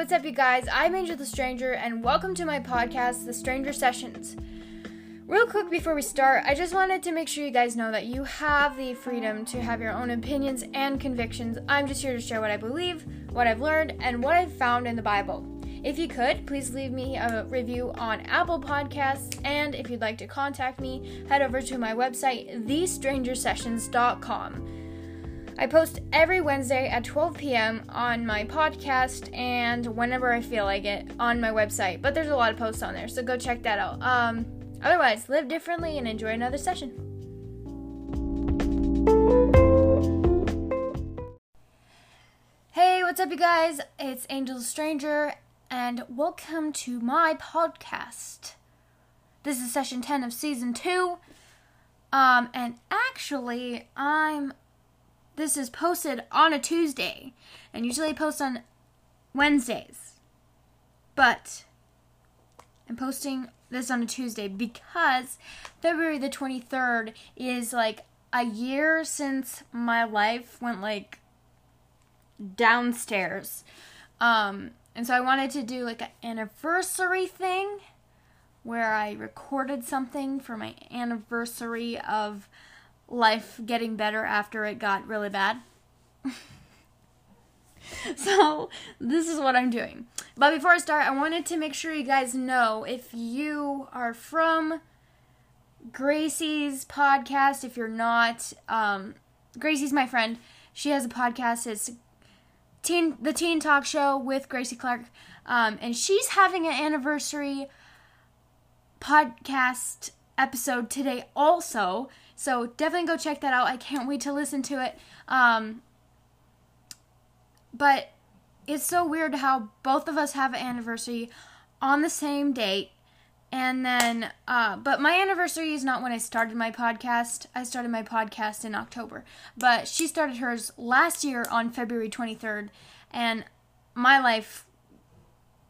what's up, you guys? I'm Angel the Stranger, and welcome to my podcast, The Stranger Sessions. Real quick before we start, I just wanted to make sure you guys know that you have the freedom to have your own opinions and convictions. I'm just here to share what I believe, what I've learned, and what I've found in the Bible. If you could, please leave me a review on Apple Podcasts, and if you'd like to contact me, head over to my website, thestrangersessions.com. I post every Wednesday at 12 p.m. on my podcast and whenever I feel like it on my website. But there's a lot of posts on there, so go check that out. Um, otherwise, live differently and enjoy another session. Hey, what's up, you guys? It's Angel Stranger, and welcome to my podcast. This is session 10 of season 2. Um, and actually, I'm this is posted on a Tuesday, and usually I post on Wednesdays. But I'm posting this on a Tuesday because February the 23rd is like a year since my life went like downstairs. Um, and so I wanted to do like an anniversary thing where I recorded something for my anniversary of life getting better after it got really bad. so, this is what I'm doing. But before I start, I wanted to make sure you guys know if you are from Gracie's podcast, if you're not, um, Gracie's my friend. She has a podcast. It's teen the Teen Talk Show with Gracie Clark, um, and she's having an anniversary podcast episode today also. So definitely go check that out. I can't wait to listen to it. Um, but it's so weird how both of us have an anniversary on the same date. And then, uh, but my anniversary is not when I started my podcast. I started my podcast in October. But she started hers last year on February 23rd. And my life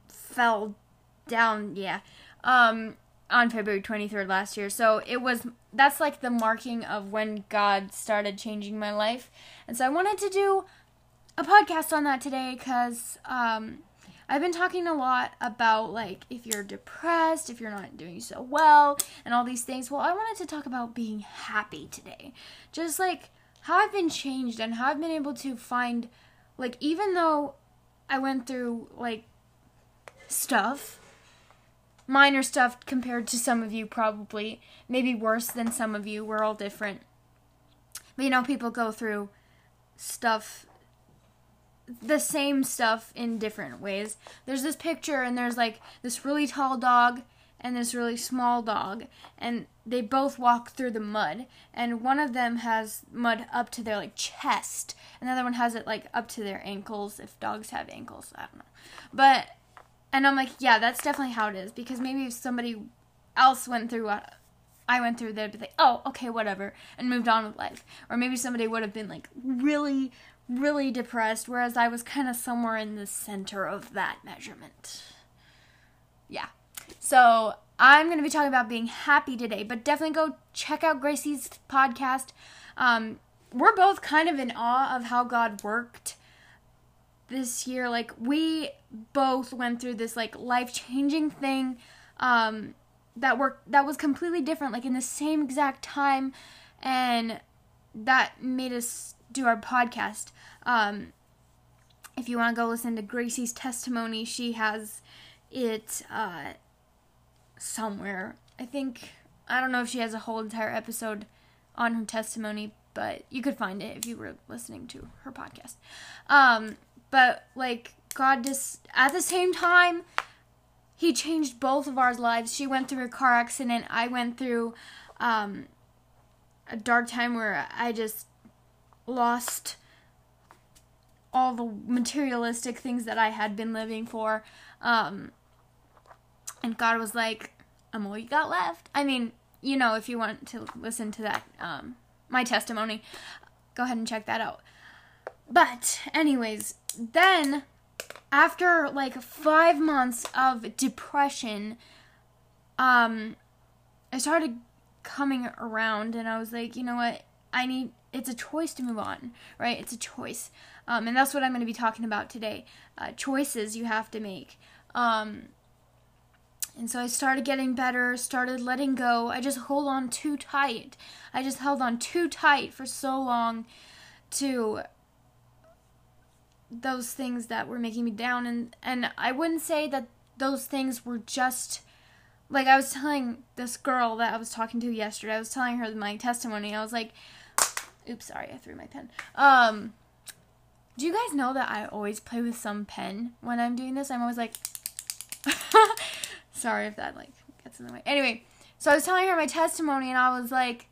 fell down, yeah. Um, on February 23rd last year. So it was that's like the marking of when God started changing my life. And so I wanted to do a podcast on that today cuz um I've been talking a lot about like if you're depressed, if you're not doing so well, and all these things. Well, I wanted to talk about being happy today. Just like how I've been changed and how I've been able to find like even though I went through like stuff minor stuff compared to some of you, probably. Maybe worse than some of you. We're all different. But you know, people go through stuff, the same stuff in different ways. There's this picture, and there's like this really tall dog and this really small dog, and they both walk through the mud. And one of them has mud up to their like chest, and the other one has it like up to their ankles, if dogs have ankles. I don't know. But and I'm like, yeah, that's definitely how it is. Because maybe if somebody else went through what I went through, they'd be like, oh, okay, whatever, and moved on with life. Or maybe somebody would have been like really, really depressed, whereas I was kind of somewhere in the center of that measurement. Yeah. So I'm going to be talking about being happy today, but definitely go check out Gracie's podcast. Um, we're both kind of in awe of how God worked this year like we both went through this like life-changing thing um that worked that was completely different like in the same exact time and that made us do our podcast. Um if you want to go listen to Gracie's testimony she has it uh somewhere. I think i don't know if she has a whole entire episode on her testimony but you could find it if you were listening to her podcast. Um but like God just at the same time he changed both of our lives. She went through a car accident. I went through um, a dark time where I just lost all the materialistic things that I had been living for. Um, and God was like, I'm all you got left. I mean, you know, if you want to listen to that, um, my testimony, go ahead and check that out. But, anyways, then after like five months of depression, um, I started coming around and I was like, you know what? I need it's a choice to move on, right? It's a choice. Um, and that's what I'm going to be talking about today. Uh, choices you have to make. Um, and so I started getting better, started letting go. I just hold on too tight. I just held on too tight for so long to those things that were making me down and and I wouldn't say that those things were just like I was telling this girl that I was talking to yesterday. I was telling her my testimony. I was like, "Oops, sorry, I threw my pen." Um, do you guys know that I always play with some pen when I'm doing this? I'm always like, sorry if that like gets in the way. Anyway, so I was telling her my testimony, and I was like,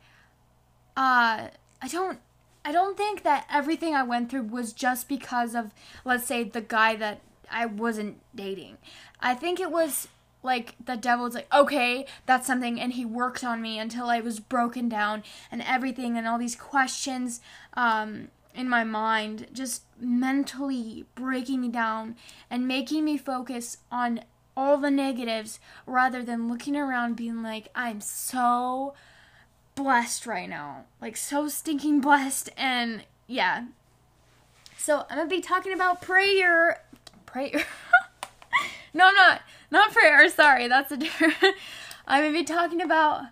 uh, I don't. I don't think that everything I went through was just because of, let's say, the guy that I wasn't dating. I think it was like the devil's like okay that's something and he worked on me until i was broken down and everything and all these questions um, in my mind just mentally breaking me down and making me focus on all the negatives rather than looking around being like i'm so blessed right now like so stinking blessed and yeah so i'm gonna be talking about prayer prayer no i'm not not prayer. Sorry, that's a different. I'm gonna be talking about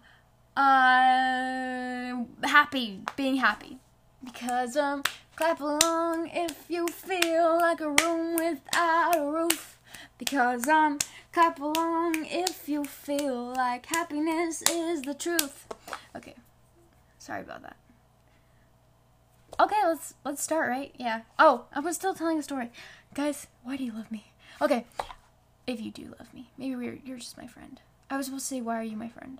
uh happy, being happy, because um clap along if you feel like a room without a roof. Because um clap along if you feel like happiness is the truth. Okay, sorry about that. Okay, let's let's start, right? Yeah. Oh, I was still telling a story. Guys, why do you love me? Okay, if you do love me. Maybe we're, you're just my friend. I was supposed to say, why are you my friend?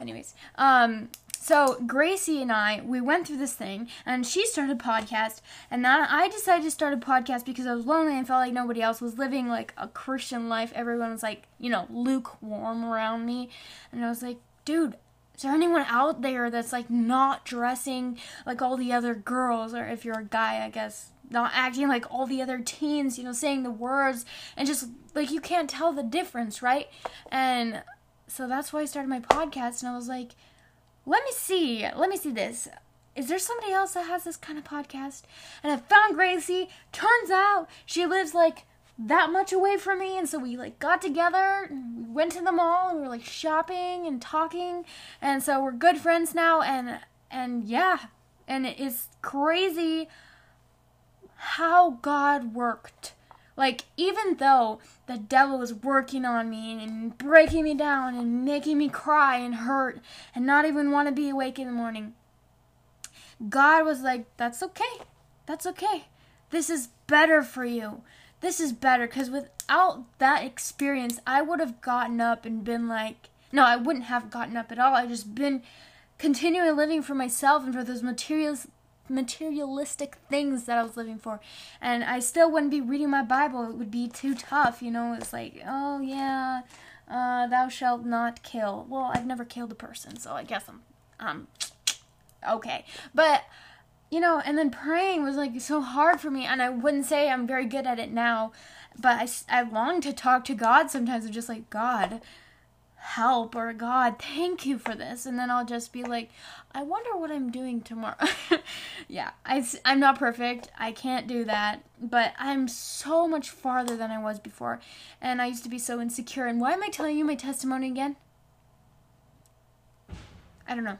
Anyways, um, so Gracie and I, we went through this thing, and she started a podcast, and then I decided to start a podcast because I was lonely and felt like nobody else was living like a Christian life. Everyone was like, you know, lukewarm around me, and I was like, dude, is there anyone out there that's like not dressing like all the other girls, or if you're a guy, I guess not acting like all the other teens, you know, saying the words and just like you can't tell the difference, right? And so that's why I started my podcast and I was like, let me see, let me see this. Is there somebody else that has this kind of podcast? And I found Gracie. Turns out she lives like that much away from me and so we like got together and we went to the mall and we were like shopping and talking and so we're good friends now and and yeah and it's crazy how God worked. Like, even though the devil was working on me and breaking me down and making me cry and hurt and not even want to be awake in the morning, God was like, That's okay. That's okay. This is better for you. This is better because without that experience, I would have gotten up and been like, No, I wouldn't have gotten up at all. I just been continuing living for myself and for those materials materialistic things that I was living for. And I still wouldn't be reading my Bible. It would be too tough, you know. It's like, oh yeah, uh, thou shalt not kill. Well, I've never killed a person, so I guess I'm, um, okay. But you know, and then praying was like so hard for me, and I wouldn't say I'm very good at it now, but I I long to talk to God sometimes. I'm just like God help or God, thank you for this. And then I'll just be like, I wonder what I'm doing tomorrow. yeah, I, I'm not perfect. I can't do that. But I'm so much farther than I was before. And I used to be so insecure. And why am I telling you my testimony again? I don't know.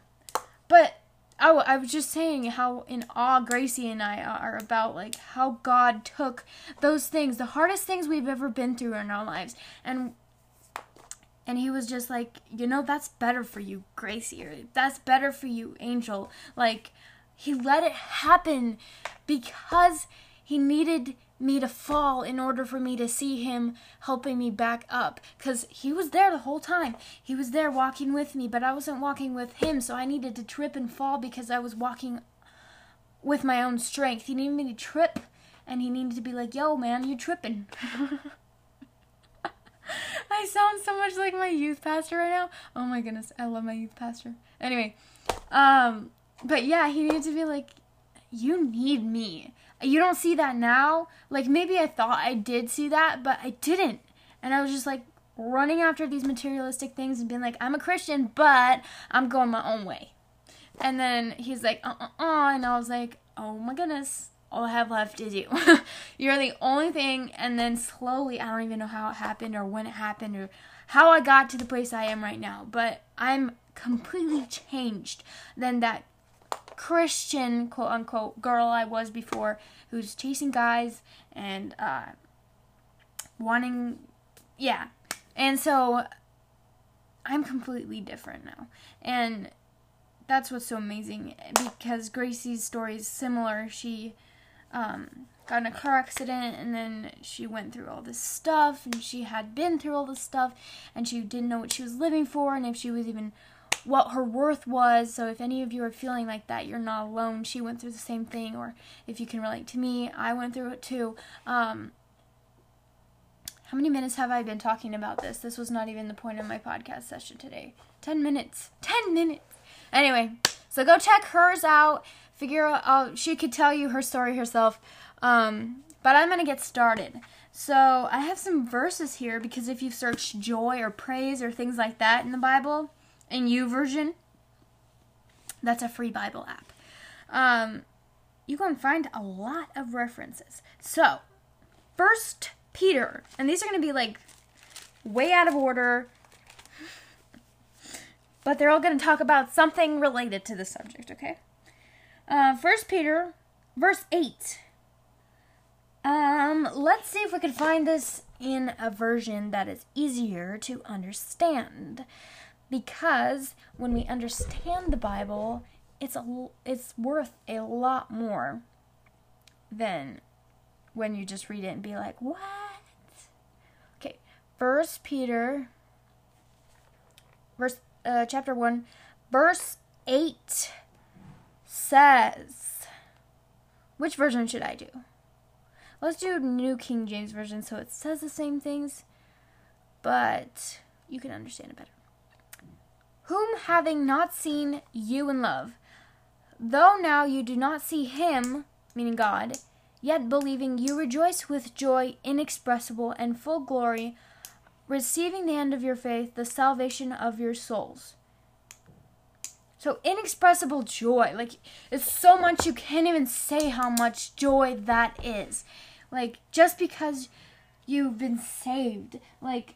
But I, I was just saying how in awe Gracie and I are about like how God took those things, the hardest things we've ever been through in our lives, and and he was just like, you know, that's better for you, Gracie, or that's better for you, Angel. Like, he let it happen because he needed me to fall in order for me to see him helping me back up. Because he was there the whole time. He was there walking with me, but I wasn't walking with him, so I needed to trip and fall because I was walking with my own strength. He needed me to trip, and he needed to be like, yo, man, you tripping. I sound so much like my youth pastor right now. Oh my goodness, I love my youth pastor. Anyway, um, but yeah, he needed to be like, you need me. You don't see that now. Like maybe I thought I did see that, but I didn't. And I was just like running after these materialistic things and being like, I'm a Christian, but I'm going my own way. And then he's like, uh uh uh. And I was like, oh my goodness, all I have left is you. You're the only thing. And then slowly, I don't even know how it happened or when it happened or how I got to the place I am right now. But I'm completely changed than that Christian, quote unquote, girl I was before who's chasing guys and uh, wanting, yeah. And so I'm completely different now. And that's what's so amazing because Gracie's story is similar. She um, got in a car accident and then she went through all this stuff and she had been through all this stuff and she didn't know what she was living for and if she was even what her worth was. So if any of you are feeling like that, you're not alone. She went through the same thing, or if you can relate to me, I went through it too. Um, how many minutes have I been talking about this? This was not even the point of my podcast session today. 10 minutes. 10 minutes. Anyway, so go check hers out. Figure out, she could tell you her story herself. Um, but I'm going to get started. So I have some verses here because if you search joy or praise or things like that in the Bible, in YouVersion, that's a free Bible app. Um, you can find a lot of references. So, first Peter, and these are going to be like way out of order, but they're all going to talk about something related to the subject, okay? Uh, First Peter, verse 8. Um, let's see if we can find this in a version that is easier to understand. Because when we understand the Bible, it's a, it's worth a lot more than when you just read it and be like, "What?" Okay, First Peter, verse uh, chapter one, verse eight says, which version should I do? Let's do New King James Version so it says the same things, but you can understand it better. Whom having not seen you in love, though now you do not see him, meaning God, Yet believing you rejoice with joy inexpressible and full glory, receiving the end of your faith, the salvation of your souls. So inexpressible joy, like it's so much you can't even say how much joy that is. Like just because you've been saved, like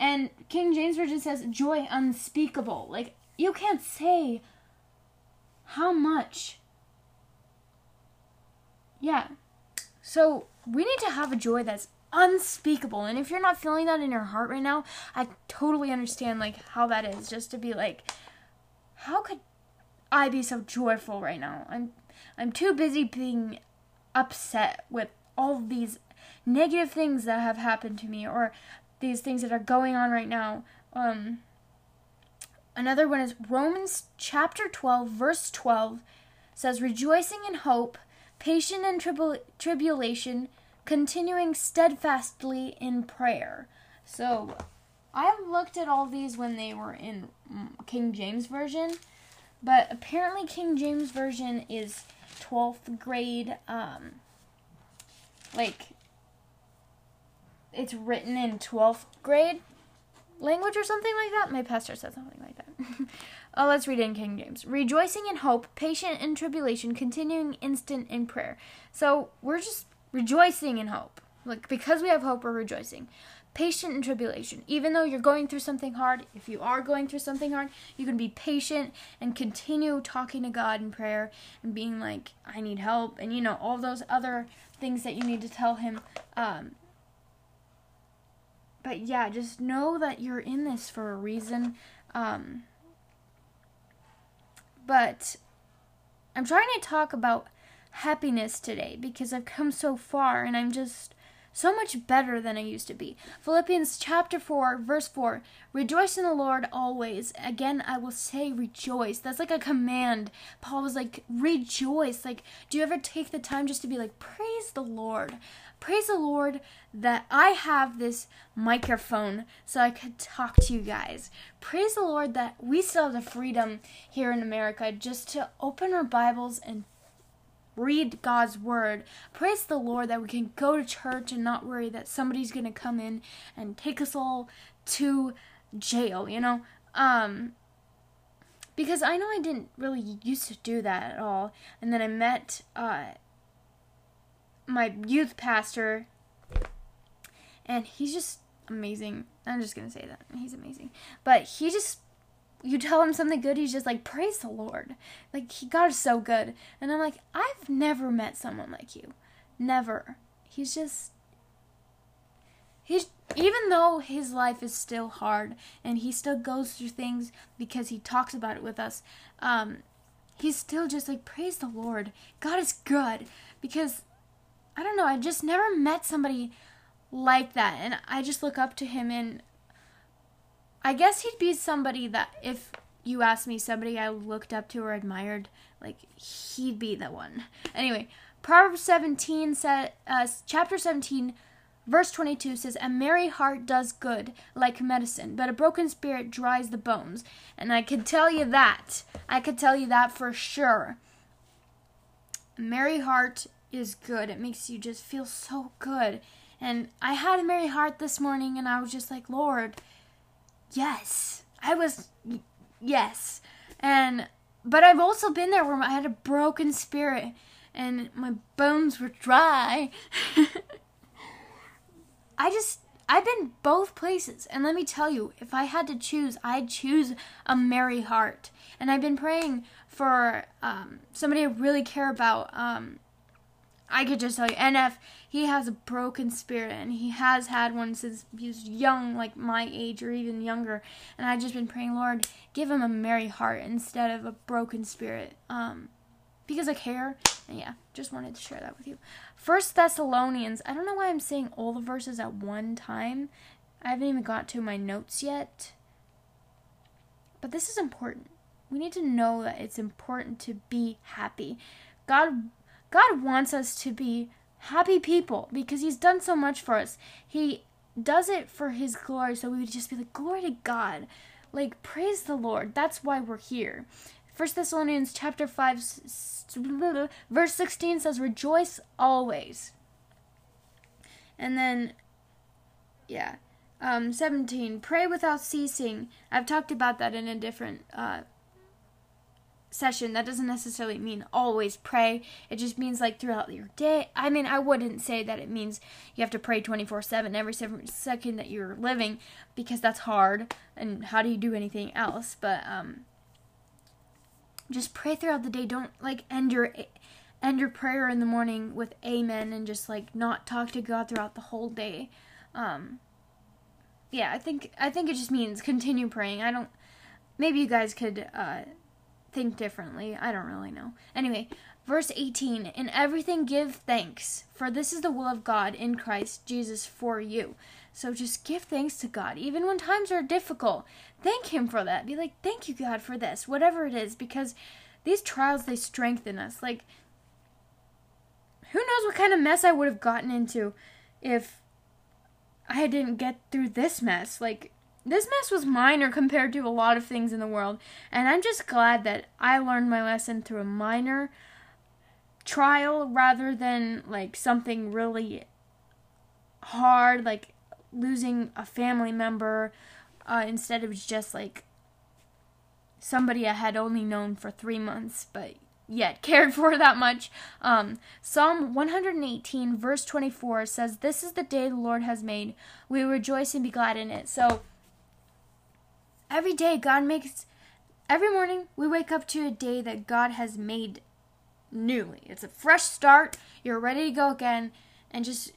and King James Version says joy unspeakable. Like you can't say how much yeah. So we need to have a joy that's unspeakable. And if you're not feeling that in your heart right now, I totally understand like how that is. Just to be like, how could I be so joyful right now? I'm I'm too busy being upset with all these negative things that have happened to me or these things that are going on right now. Um another one is Romans chapter 12 verse 12 says rejoicing in hope patient in tribul- tribulation, continuing steadfastly in prayer. So, I looked at all these when they were in King James Version, but apparently King James Version is 12th grade, um, like, it's written in 12th grade language or something like that. My pastor said something like that. Uh, let's read in King James. Rejoicing in hope, patient in tribulation, continuing instant in prayer. So we're just rejoicing in hope. Like because we have hope, we're rejoicing. Patient in tribulation. Even though you're going through something hard, if you are going through something hard, you can be patient and continue talking to God in prayer and being like, I need help, and you know, all those other things that you need to tell Him. Um, but yeah, just know that you're in this for a reason. Um, but I'm trying to talk about happiness today because I've come so far and I'm just so much better than I used to be. Philippians chapter 4, verse 4 Rejoice in the Lord always. Again, I will say rejoice. That's like a command. Paul was like, Rejoice. Like, do you ever take the time just to be like, Praise the Lord? praise the Lord that I have this microphone so I could talk to you guys. Praise the Lord that we still have the freedom here in America just to open our Bibles and read God's word. Praise the Lord that we can go to church and not worry that somebody's going to come in and take us all to jail, you know? Um because I know I didn't really used to do that at all. And then I met uh, my youth pastor, and he's just amazing. I'm just gonna say that he's amazing, but he just you tell him something good, he's just like, praise the Lord. Like, he, God is so good. And I'm like, I've never met someone like you. Never. He's just, he's, even though his life is still hard and he still goes through things because he talks about it with us, um, he's still just like, praise the Lord. God is good. Because, I don't know, I just never met somebody like that. And I just look up to him and I guess he'd be somebody that if you asked me somebody I looked up to or admired, like he'd be the one. Anyway, Proverbs 17 said, uh, chapter 17, verse 22 says, "A merry heart does good, like medicine, but a broken spirit dries the bones." And I could tell you that. I could tell you that for sure. A merry heart is good. It makes you just feel so good. And I had a merry heart this morning, and I was just like, Lord yes, I was, yes. And, but I've also been there where I had a broken spirit and my bones were dry. I just, I've been both places. And let me tell you, if I had to choose, I'd choose a merry heart. And I've been praying for um, somebody I really care about. Um, I could just tell you, NF, he has a broken spirit, and he has had one since he was young, like my age or even younger. And I've just been praying, Lord, give him a merry heart instead of a broken spirit, um, because I care. And yeah, just wanted to share that with you. First Thessalonians. I don't know why I'm saying all the verses at one time. I haven't even got to my notes yet. But this is important. We need to know that it's important to be happy. God God wants us to be happy people because He's done so much for us. He does it for His glory, so we would just be like, Glory to God. Like, praise the Lord. That's why we're here. First Thessalonians chapter 5 verse 16 says rejoice always. And then yeah. Um 17 pray without ceasing. I've talked about that in a different uh session, that doesn't necessarily mean always pray. It just means like throughout your day. I mean, I wouldn't say that it means you have to pray 24 7 every second that you're living because that's hard. And how do you do anything else? But, um, just pray throughout the day. Don't like end your end your prayer in the morning with amen and just like not talk to God throughout the whole day. Um yeah, I think I think it just means continue praying. I don't maybe you guys could uh think differently. I don't really know. Anyway, verse 18 In everything give thanks, for this is the will of God in Christ Jesus for you. So just give thanks to God, even when times are difficult. Thank Him for that. Be like, thank you, God, for this, whatever it is, because these trials, they strengthen us. Like, who knows what kind of mess I would have gotten into if I didn't get through this mess. Like, this mess was minor compared to a lot of things in the world, and I'm just glad that I learned my lesson through a minor trial rather than like something really hard, like losing a family member, uh, instead of just like somebody I had only known for three months, but yet cared for that much. Um, Psalm 118, verse 24 says, This is the day the Lord has made. We rejoice and be glad in it. So, Every day, God makes, every morning, we wake up to a day that God has made newly. It's a fresh start. You're ready to go again. And just,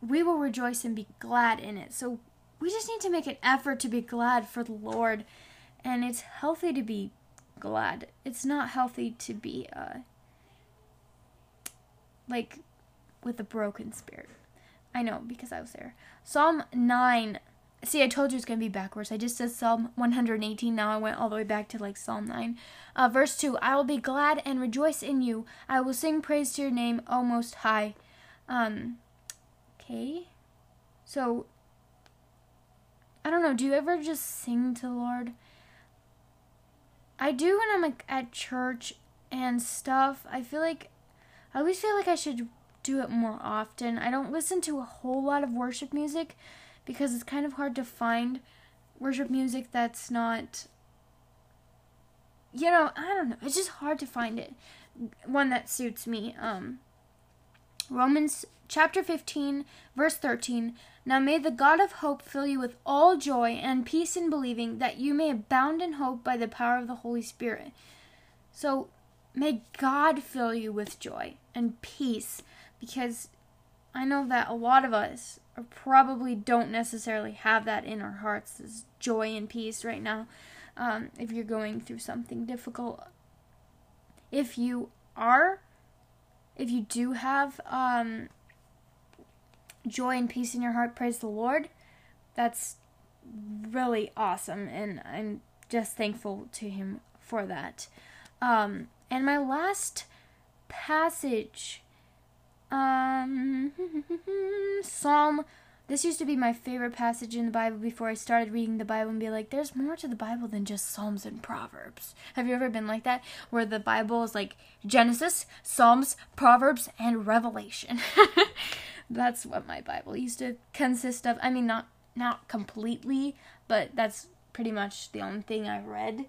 we will rejoice and be glad in it. So we just need to make an effort to be glad for the Lord. And it's healthy to be glad. It's not healthy to be, uh, like, with a broken spirit. I know because I was there. Psalm 9 See, I told you it's going to be backwards. I just said Psalm 118. Now I went all the way back to like Psalm 9. Uh, verse 2 I will be glad and rejoice in you. I will sing praise to your name, O Most High. Um, okay. So, I don't know. Do you ever just sing to the Lord? I do when I'm like at church and stuff. I feel like, I always feel like I should do it more often. I don't listen to a whole lot of worship music because it's kind of hard to find worship music that's not you know, I don't know. It's just hard to find it one that suits me. Um Romans chapter 15 verse 13 Now may the God of hope fill you with all joy and peace in believing that you may abound in hope by the power of the Holy Spirit. So may God fill you with joy and peace because I know that a lot of us probably don't necessarily have that in our hearts, this joy and peace right now. Um, if you're going through something difficult, if you are, if you do have um, joy and peace in your heart, praise the Lord. That's really awesome, and I'm just thankful to Him for that. Um, and my last passage um, Psalm. This used to be my favorite passage in the Bible before I started reading the Bible and be like, there's more to the Bible than just Psalms and Proverbs. Have you ever been like that? Where the Bible is like Genesis, Psalms, Proverbs, and Revelation. that's what my Bible used to consist of. I mean, not not completely, but that's pretty much the only thing I read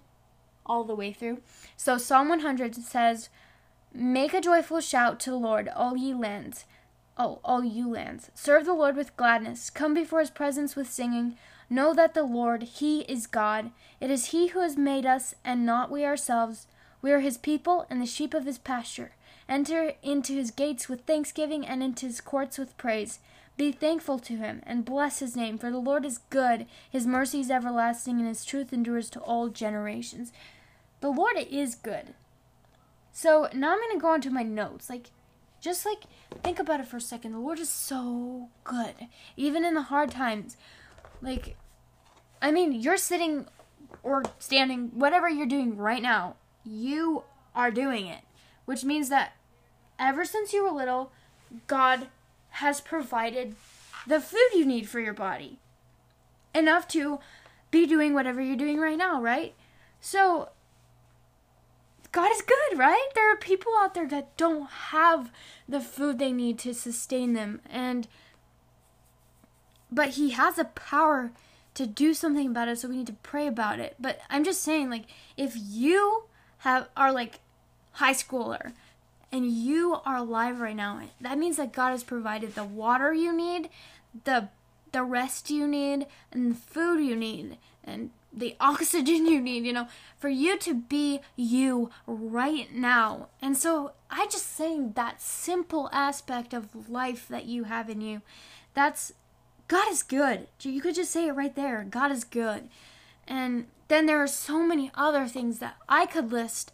all the way through. So Psalm 100 says, Make a joyful shout to the Lord, all ye lands. Oh, all you lands. Serve the Lord with gladness. Come before his presence with singing. Know that the Lord, he is God. It is he who has made us, and not we ourselves. We are his people and the sheep of his pasture. Enter into his gates with thanksgiving and into his courts with praise. Be thankful to him and bless his name, for the Lord is good. His mercy is everlasting, and his truth endures to all generations. The Lord is good. So now I'm going to go into my notes. Like, just like think about it for a second. The Lord is so good, even in the hard times. Like, I mean, you're sitting or standing, whatever you're doing right now, you are doing it, which means that ever since you were little, God has provided the food you need for your body enough to be doing whatever you're doing right now, right? So God is good, right? There are people out there that don't have the food they need to sustain them and but he has a power to do something about it so we need to pray about it. But I'm just saying like if you have are like high schooler and you are alive right now, that means that God has provided the water you need, the the rest you need, and the food you need, and the oxygen you need, you know, for you to be you right now. And so I just saying that simple aspect of life that you have in you, that's God is good. You could just say it right there. God is good. And then there are so many other things that I could list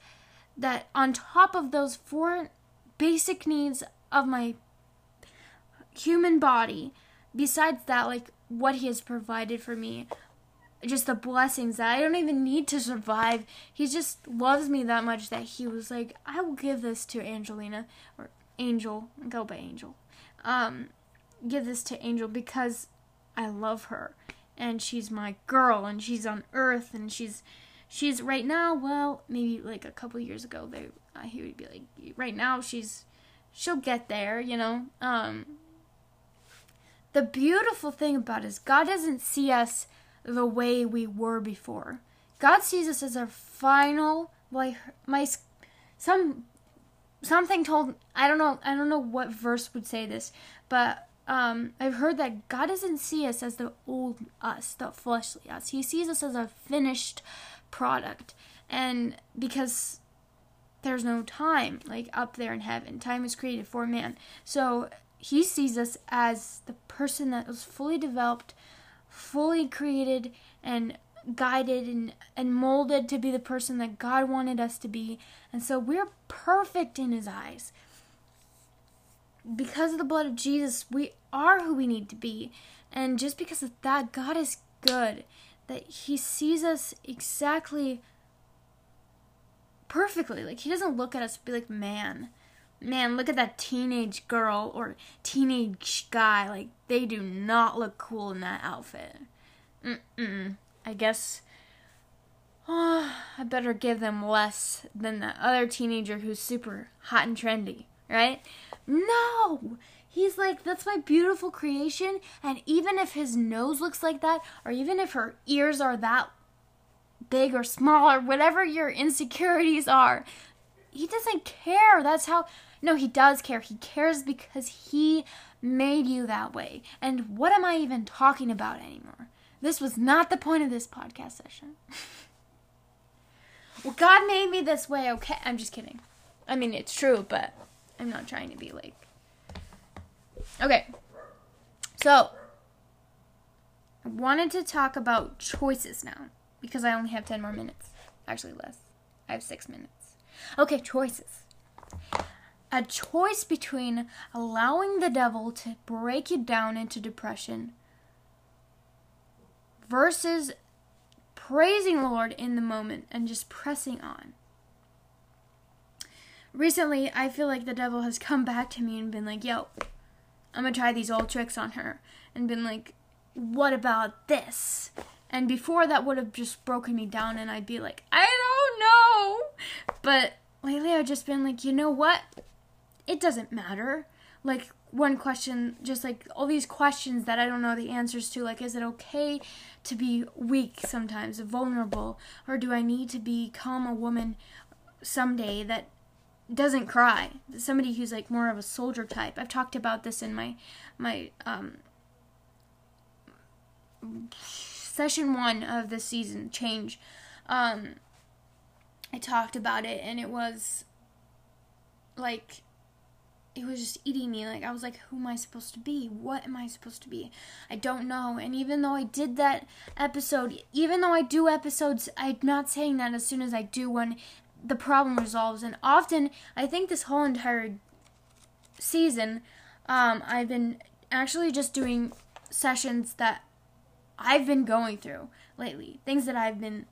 that on top of those four basic needs of my human body, besides that, like what He has provided for me, just the blessings that I don't even need to survive. He just loves me that much that he was like, I will give this to Angelina or Angel. Go by Angel. Um, give this to Angel because I love her and she's my girl and she's on Earth and she's she's right now. Well, maybe like a couple years ago, they uh, he would be like, right now she's she'll get there, you know. Um, the beautiful thing about is God doesn't see us the way we were before. God sees us as our final like my some something told I don't know I don't know what verse would say this, but um, I've heard that God doesn't see us as the old us, the fleshly us. He sees us as a finished product, and because there's no time like up there in heaven, time is created for man. So He sees us as the person that was fully developed, fully created and guided and, and molded to be the person that God wanted us to be. And so we're perfect in His eyes. Because of the blood of Jesus, we are who we need to be. And just because of that, God is good. That He sees us exactly perfectly. Like, He doesn't look at us and be like, man, man, look at that teenage girl or teenage guy. Like, they do not look cool in that outfit. Mm-mm. I guess oh, I better give them less than the other teenager who's super hot and trendy, right? No! He's like, that's my beautiful creation, and even if his nose looks like that, or even if her ears are that big or small or whatever your insecurities are. He doesn't care. That's how. No, he does care. He cares because he made you that way. And what am I even talking about anymore? This was not the point of this podcast session. well, God made me this way, okay? I'm just kidding. I mean, it's true, but I'm not trying to be like. Okay. So, I wanted to talk about choices now because I only have 10 more minutes. Actually, less. I have six minutes. Okay, choices. A choice between allowing the devil to break you down into depression versus praising the Lord in the moment and just pressing on. Recently, I feel like the devil has come back to me and been like, yo, I'm gonna try these old tricks on her. And been like, what about this? And before that would have just broken me down and I'd be like, I don't know. But lately I've just been like, you know what? It doesn't matter. Like one question, just like all these questions that I don't know the answers to, like is it okay to be weak sometimes, vulnerable, or do I need to become a woman someday that doesn't cry? Somebody who's like more of a soldier type. I've talked about this in my my um session one of the season change um i talked about it and it was like it was just eating me like i was like who am i supposed to be? What am i supposed to be? I don't know. And even though i did that episode even though i do episodes i'm not saying that as soon as i do one the problem resolves. And often i think this whole entire season um, i've been actually just doing sessions that I've been going through lately, things that I've been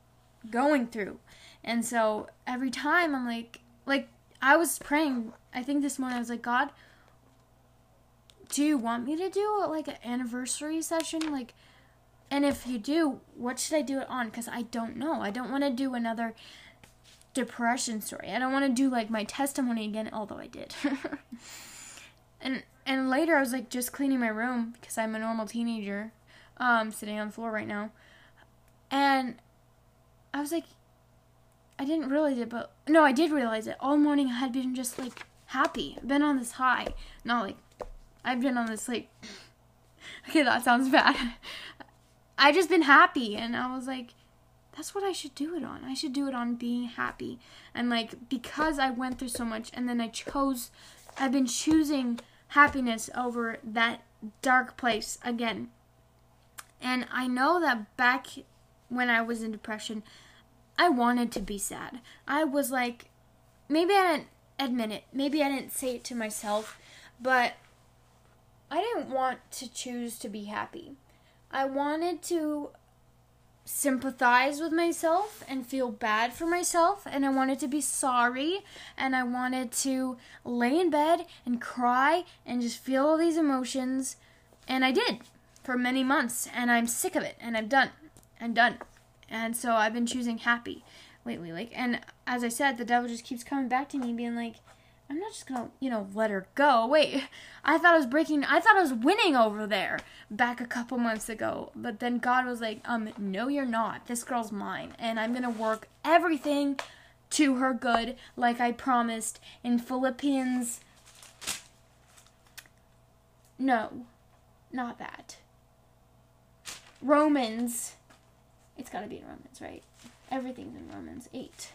going through. And so every time I'm like, like, I was praying, I think this morning I was like, God, do you want me to do like an anniversary session? Like, and if you do, what should I do it on? Because I don't know. I don't want to do another depression story. I don't want to do like my testimony again, although I did. and and later I was like just cleaning my room because I'm a normal teenager um, sitting on the floor right now. And I was like, I didn't realize it, but no, I did realize it. All morning I had been just like happy. I've been on this high. Not like, I've been on this like, okay, that sounds bad. I just been happy, and I was like, that's what I should do it on. I should do it on being happy. And like, because I went through so much, and then I chose, I've been choosing happiness over that dark place again and I know that back when I was in depression, I wanted to be sad. I was like, maybe I didn't admit it, maybe I didn't say it to myself, but I didn't want to choose to be happy. I wanted to sympathize with myself and feel bad for myself and I wanted to be sorry and I wanted to lay in bed and cry and just feel all these emotions and I did for many months and I'm sick of it and I'm done. I'm done. And so I've been choosing happy lately. Like and as I said, the devil just keeps coming back to me being like, I'm not just gonna, you know, let her go. Wait, I thought I was breaking I thought I was winning over there back a couple months ago. But then God was like, um, no you're not. This girl's mine and I'm gonna work everything to her good, like I promised in Philippians No, not that. Romans. It's got to be in Romans, right? Everything's in Romans 8.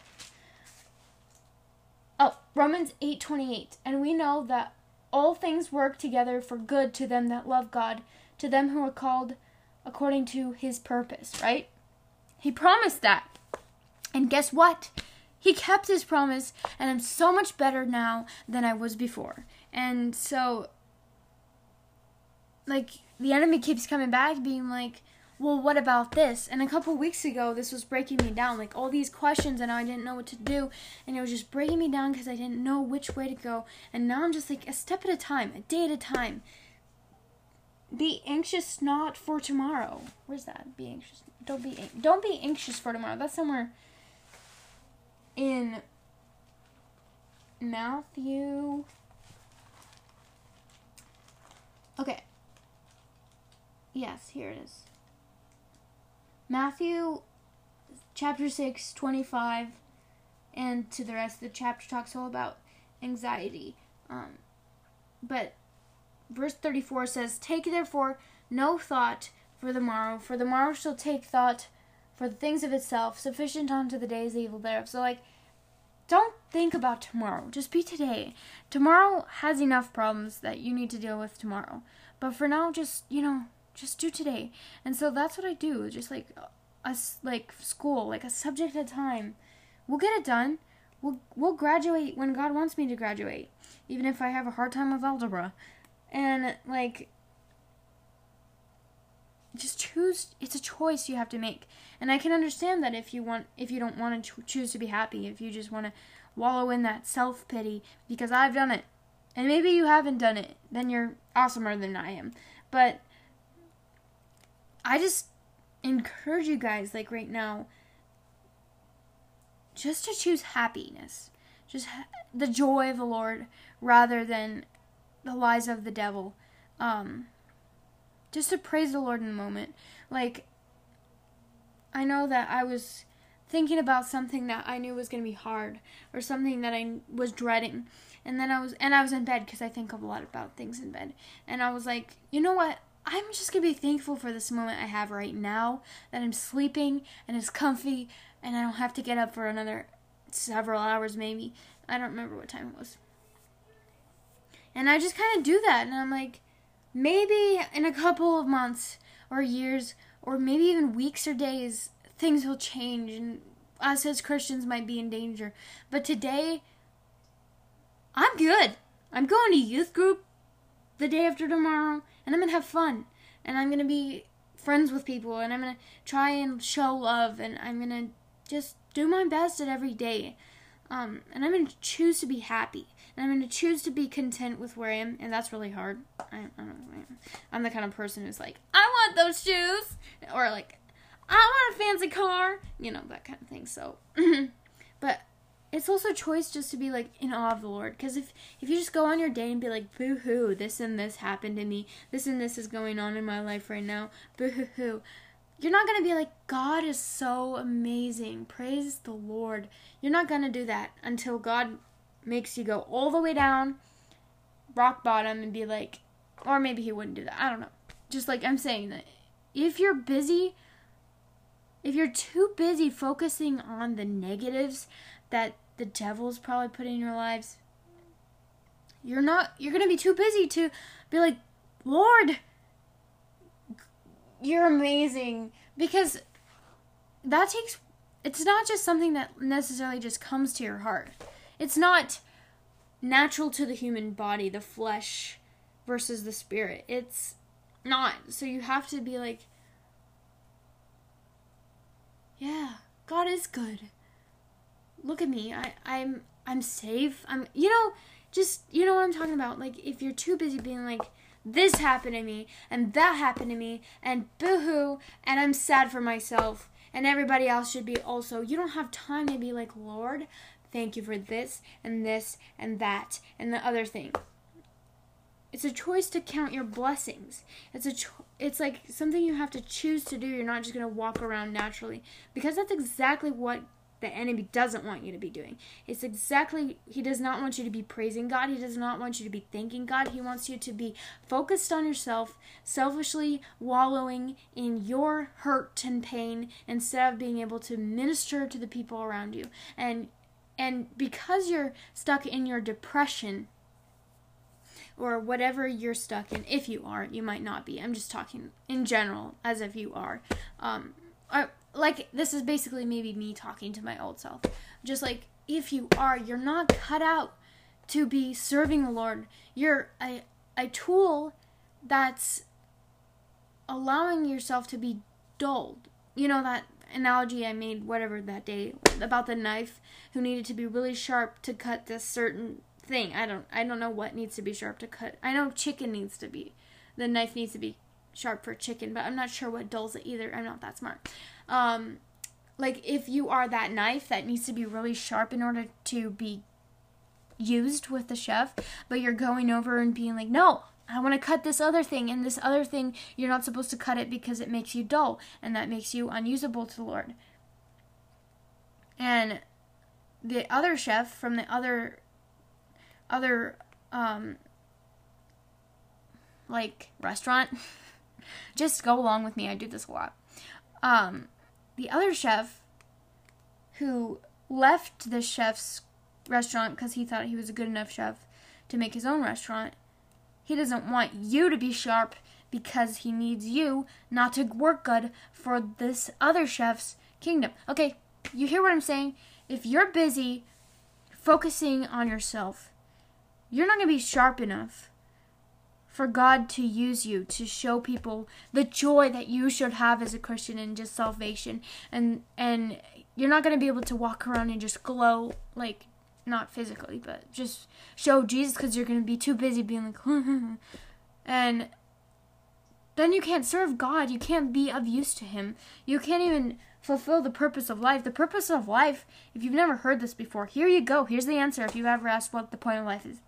Oh, Romans 8:28. And we know that all things work together for good to them that love God, to them who are called according to his purpose, right? He promised that. And guess what? He kept his promise, and I'm so much better now than I was before. And so, like, the enemy keeps coming back, being like, well, what about this? And a couple weeks ago, this was breaking me down. Like all these questions, and I didn't know what to do. And it was just breaking me down because I didn't know which way to go. And now I'm just like a step at a time, a day at a time. Be anxious not for tomorrow. Where's that? Be anxious. Don't be don't be anxious for tomorrow. That's somewhere in Matthew. Okay. Yes, here it is. Matthew chapter 6, 25, and to the rest of the chapter talks all about anxiety. Um, but verse 34 says, Take therefore no thought for the morrow, for the morrow shall take thought for the things of itself, sufficient unto the days evil thereof. So, like, don't think about tomorrow. Just be today. Tomorrow has enough problems that you need to deal with tomorrow. But for now, just, you know, just do today. And so that's what I do. Just like uh, a, like school, like a subject at a time. We'll get it done. We'll, we'll graduate when God wants me to graduate, even if I have a hard time with algebra. And, like, just choose it's a choice you have to make and i can understand that if you want if you don't want to choose to be happy if you just want to wallow in that self-pity because i've done it and maybe you haven't done it then you're awesomer than i am but i just encourage you guys like right now just to choose happiness just ha- the joy of the lord rather than the lies of the devil um just to praise the Lord in the moment. Like, I know that I was thinking about something that I knew was going to be hard or something that I was dreading. And then I was, and I was in bed because I think of a lot about things in bed. And I was like, you know what? I'm just going to be thankful for this moment I have right now that I'm sleeping and it's comfy and I don't have to get up for another several hours maybe. I don't remember what time it was. And I just kind of do that and I'm like, maybe in a couple of months or years or maybe even weeks or days things will change and us as Christians might be in danger. But today I'm good. I'm going to youth group the day after tomorrow and I'm to have fun and I'm to be friends with people and I'm to try and show love and I'm to just do my best at every day. Um, and I'm to choose to be happy. And I'm to choose to be content with where I am. And that's really hard. I, I I'm the kind of person who's like, I want those shoes. Or like, I want a fancy car. You know, that kind of thing. So, but it's also a choice just to be like in awe of the Lord. Because if, if you just go on your day and be like, boo hoo, this and this happened to me, this and this is going on in my life right now, boo hoo you're not to be like, God is so amazing. Praise the Lord. You're not to do that until God makes you go all the way down, rock bottom, and be like, or maybe He wouldn't do that. I don't know. Just like I'm saying that if you're busy, if you're too busy focusing on the negatives that the devil's probably put in your lives, you're not, you're going to be too busy to be like, Lord, you're amazing because that takes it's not just something that necessarily just comes to your heart. It's not natural to the human body, the flesh versus the spirit. It's not. So you have to be like yeah, God is good. Look at me. I I'm I'm safe. I'm you know, just you know what I'm talking about. Like if you're too busy being like this happened to me and that happened to me and boohoo and I'm sad for myself and everybody else should be also. You don't have time to be like, Lord, thank you for this and this and that and the other thing. It's a choice to count your blessings. It's a cho- it's like something you have to choose to do. You're not just going to walk around naturally because that's exactly what the enemy doesn't want you to be doing. It's exactly, he does not want you to be praising God. He does not want you to be thanking God. He wants you to be focused on yourself, selfishly wallowing in your hurt and pain instead of being able to minister to the people around you. And and because you're stuck in your depression, or whatever you're stuck in. If you are, you might not be. I'm just talking in general, as if you are. Um, I, like this is basically maybe me talking to my old self. Just like if you are, you're not cut out to be serving the Lord. You're a a tool that's allowing yourself to be dulled. You know that analogy I made whatever that day about the knife who needed to be really sharp to cut this certain thing. I don't I don't know what needs to be sharp to cut. I know chicken needs to be the knife needs to be sharp for chicken, but I'm not sure what dulls it either. I'm not that smart. Um, like if you are that knife that needs to be really sharp in order to be used with the chef, but you're going over and being like, no, I want to cut this other thing, and this other thing, you're not supposed to cut it because it makes you dull, and that makes you unusable to the Lord. And the other chef from the other other um like restaurant just go along with me i do this a lot um the other chef who left the chef's restaurant because he thought he was a good enough chef to make his own restaurant he doesn't want you to be sharp because he needs you not to work good for this other chef's kingdom. Okay you hear what i'm saying? If you're busy focusing on yourself, you're not going to be sharp enough for God to use you to show people the joy that you should have as a Christian and just salvation and and you're not going to be able to walk around and just glow like not physically but just show Jesus cuz you're going to be too busy being like and then you can't serve God you can't be of use to him you can't even fulfill the purpose of life. The purpose of life, if you've never heard this before, here you go. Here's the answer if you've ever asked what the point of life is.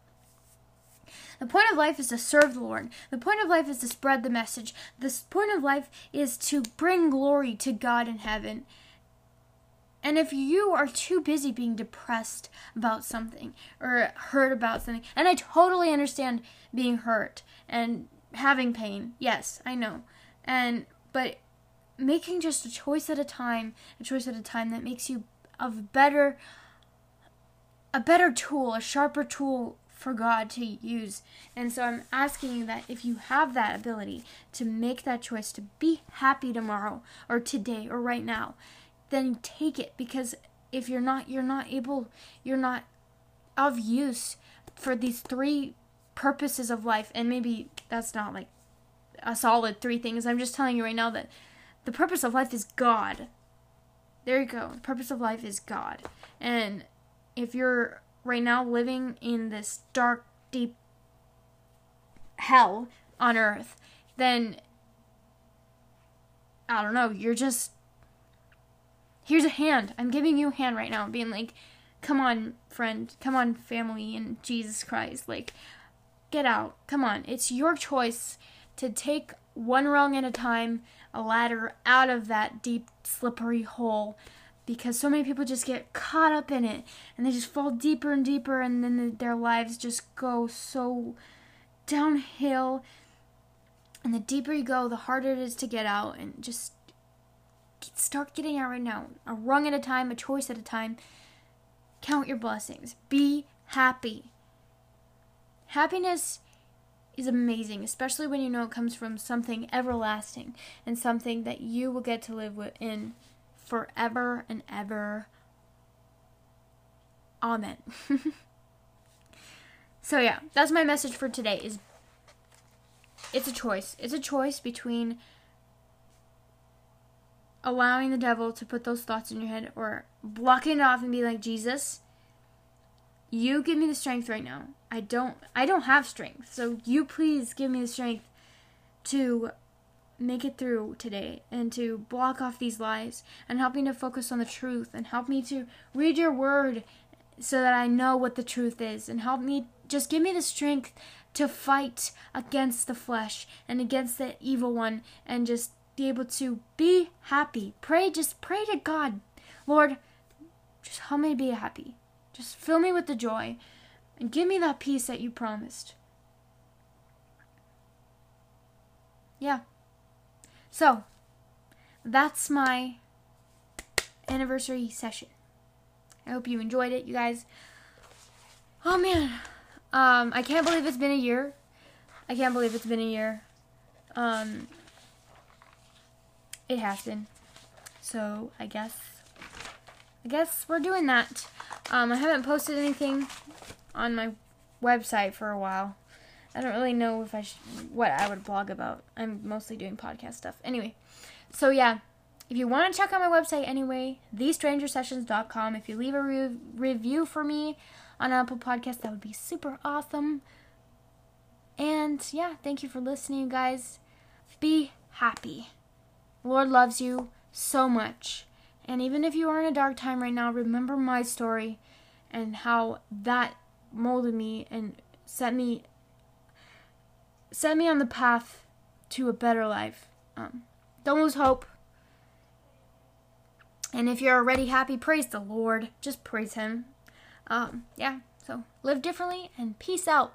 The point of life is to serve the Lord. The point of life is to spread the message. The point of life is to bring glory to God in heaven. And if you are too busy being depressed about something or hurt about something, and I totally understand being hurt and having pain. Yes, I know. And but making just a choice at a time, a choice at a time that makes you of better a better tool, a sharper tool for God to use. And so I'm asking you that if you have that ability to make that choice to be happy tomorrow or today or right now, then take it because if you're not you're not able you're not of use for these three purposes of life and maybe that's not like a solid three things. I'm just telling you right now that the purpose of life is God. There you go. The purpose of life is God. And if you're right now living in this dark, deep hell on earth, then I don't know, you're just here's a hand. I'm giving you a hand right now, being like, come on, friend, come on, family, in Jesus Christ. Like, get out. Come on. It's your choice to take one rung at a time a ladder out of that deep, slippery hole because so many people just get caught up in it and they just fall deeper and deeper, and then the, their lives just go so downhill. And the deeper you go, the harder it is to get out, and just start getting out right now. A rung at a time, a choice at a time. Count your blessings. Be happy. Happiness is amazing, especially when you know it comes from something everlasting and something that you will get to live in forever and ever. Amen. so yeah, that's my message for today is it's a choice. It's a choice between allowing the devil to put those thoughts in your head or blocking it off and be like, Jesus, you give me the strength right now. I don't I don't have strength. So you please give me the strength to make it through today and to block off these lies and help me to focus on the truth and help me to read your word so that I know what the truth is and help me just give me the strength to fight against the flesh and against the evil one and just be able to be happy. Pray just pray to God. Lord, just help me be happy. Just fill me with the joy and give me that peace that you promised. Yeah. So, that's my anniversary session. I hope you enjoyed it, you guys. Oh man. Um, I can't believe it's been a year. I can't believe it's been a year. Um, it has been. So, I guess I guess we're doing that. Um, I haven't posted anything on my website for a while. I don't really know if I sh- what I would blog about. I'm mostly doing podcast stuff. Anyway, so yeah, if you want to check out my website anyway, thestrangersessions.com. If you leave a re- review for me on Apple Podcast, that would be super awesome. And yeah, thank you for listening, guys. Be happy. Lord loves you so much. And even if you are in a dark time right now, remember my story and how that molded me and set me set me on the path to a better life. Um, don't lose hope. And if you're already happy, praise the Lord. Just praise Him. Um, yeah, so live differently and peace out.